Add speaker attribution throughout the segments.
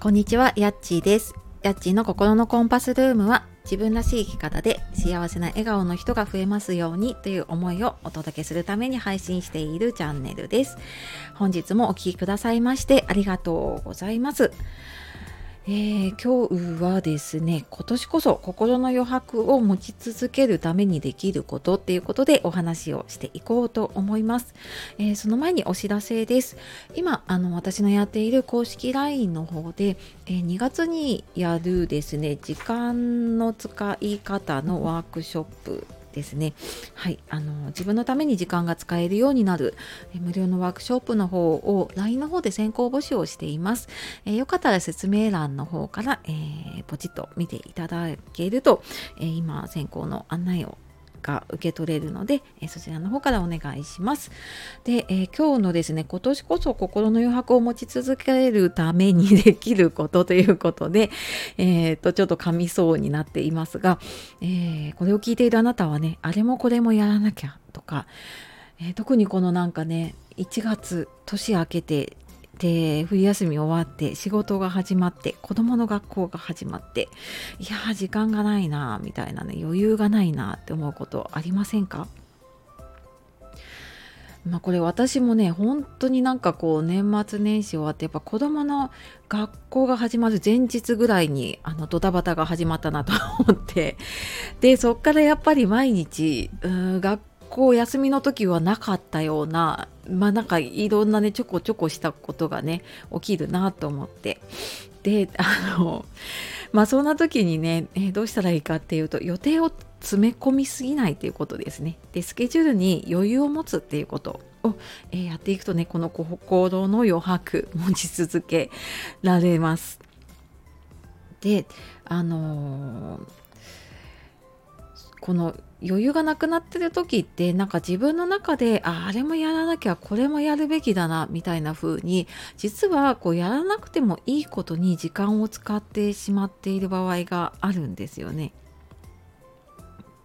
Speaker 1: こんにちは、やっちーです。やっちーの心のコンパスルームは自分らしい生き方で幸せな笑顔の人が増えますようにという思いをお届けするために配信しているチャンネルです。本日もお聴きくださいましてありがとうございます。えー、今日はですね今年こそ心の余白を持ち続けるためにできることっていうことでお話をしていこうと思います、えー、その前にお知らせです。今あの私のやっている公式 LINE の方で、えー、2月にやるですね時間の使い方のワークショップですね。はい、あの自分のために時間が使えるようになる無料のワークショップの方を LINE の方で先行募集をしています。えー、よかったら説明欄の方から、えー、ポチッと見ていただけると、え、今先行の案内をが受け取れるので、えそちらの方からお願いします。で、えー、今日のですね、今年こそ心の余白を持ち続けるために できることということで、えー、と、ちょっと噛みそうになっていますが、えー、これを聞いているあなたはね、あれもこれもやらなきゃとか、え特にこのなんかね、1月、年明けてで冬休み終わって仕事が始まって子供の学校が始まっていや時間がないなみたいなね余裕がないなって思うことありませんか？まあこれ私もね本当になんかこう年末年始終わってやっぱ子供の学校が始まる前日ぐらいにあのドタバタが始まったなと思って。でそっからやっぱり毎日学校休みの時はなかったようなまあなんかいろんなねちょこちょこしたことがね起きるなと思って。であのまあそんな時にね、え、どうしたらいいかっていうと予定を詰め込みすぎないということですね。でスケジュールに余裕を持つっていうことを、えー、やっていくとねこの行動の余白持ち続けられます。であのー、この余裕がなくなってる時ってなんか自分の中でああれもやらなきゃこれもやるべきだなみたいな風に実はこうやらなくてもいいことに時間を使ってしまっている場合があるんですよね。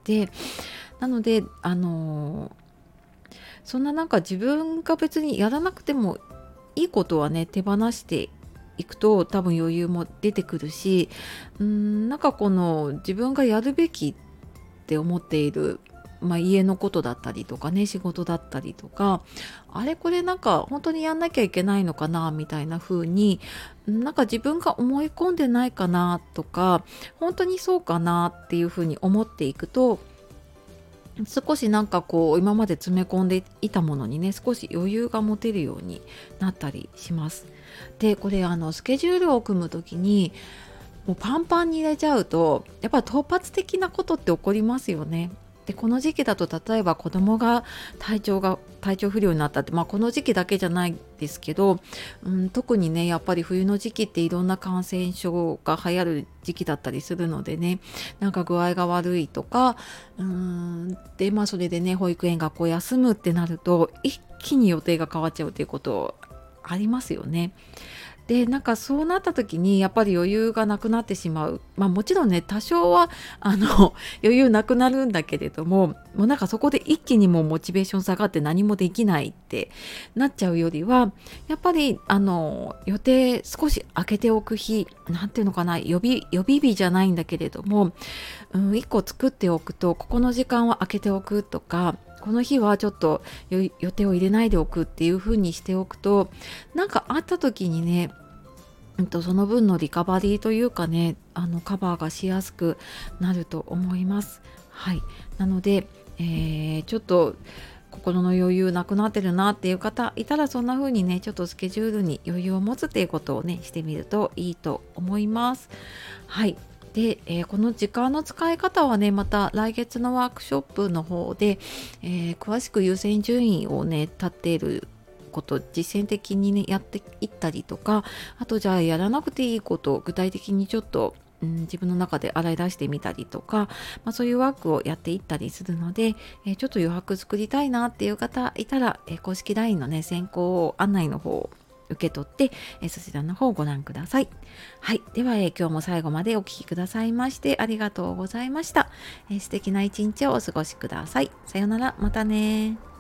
Speaker 1: でなのであのー、そんななんか自分が別にやらなくてもいいことはね手放していくと多分余裕も出てくるしうんなんかこの自分がやるべきっって思っている、まあ、家のことだったりとかね仕事だったりとかあれこれなんか本当にやんなきゃいけないのかなみたいな風になんか自分が思い込んでないかなとか本当にそうかなっていう風に思っていくと少しなんかこう今まで詰め込んでいたものにね少し余裕が持てるようになったりします。でこれあのスケジュールを組む時にもうパンパンに入れちゃうとやっぱり突発的なことって起こりますよね。でこの時期だと例えば子供が体調が体調不良になったって、まあ、この時期だけじゃないですけど、うん、特にねやっぱり冬の時期っていろんな感染症が流行る時期だったりするのでねなんか具合が悪いとかうんでまあそれでね保育園学校休むってなると一気に予定が変わっちゃうっていうことありますよね。でなんかそうなった時にやっぱり余裕がなくなってしまう。まあもちろんね多少はあの 余裕なくなるんだけれどももうなんかそこで一気にもうモチベーション下がって何もできないってなっちゃうよりはやっぱりあの予定少し空けておく日なんていうのかな予備予備日じゃないんだけれども、うん、1個作っておくとここの時間は空けておくとかこの日はちょっと予定を入れないでおくっていう風にしておくとなんかあった時にねその分のリカバリーというかねあのカバーがしやすくなると思います。はい、なので、えー、ちょっと心の余裕なくなってるなっていう方いたらそんな風にねちょっとスケジュールに余裕を持つっていうことをねしてみるといいと思います。はいで、えー、この時間の使い方はねまた来月のワークショップの方で、えー、詳しく優先順位をね立っていること実践的にねやっていったりとかあとじゃあやらなくていいことを具体的にちょっとうん、自分の中で洗い出してみたりとか、まあ、そういうワークをやっていったりするので、えー、ちょっと余白作りたいなっていう方いたら、えー、公式 LINE のね先行案内の方受け取って、えそちらの方をご覧ください。はい。では、え今日も最後までお聴きくださいましてありがとうございました。え素敵な一日をお過ごしください。さようなら。またね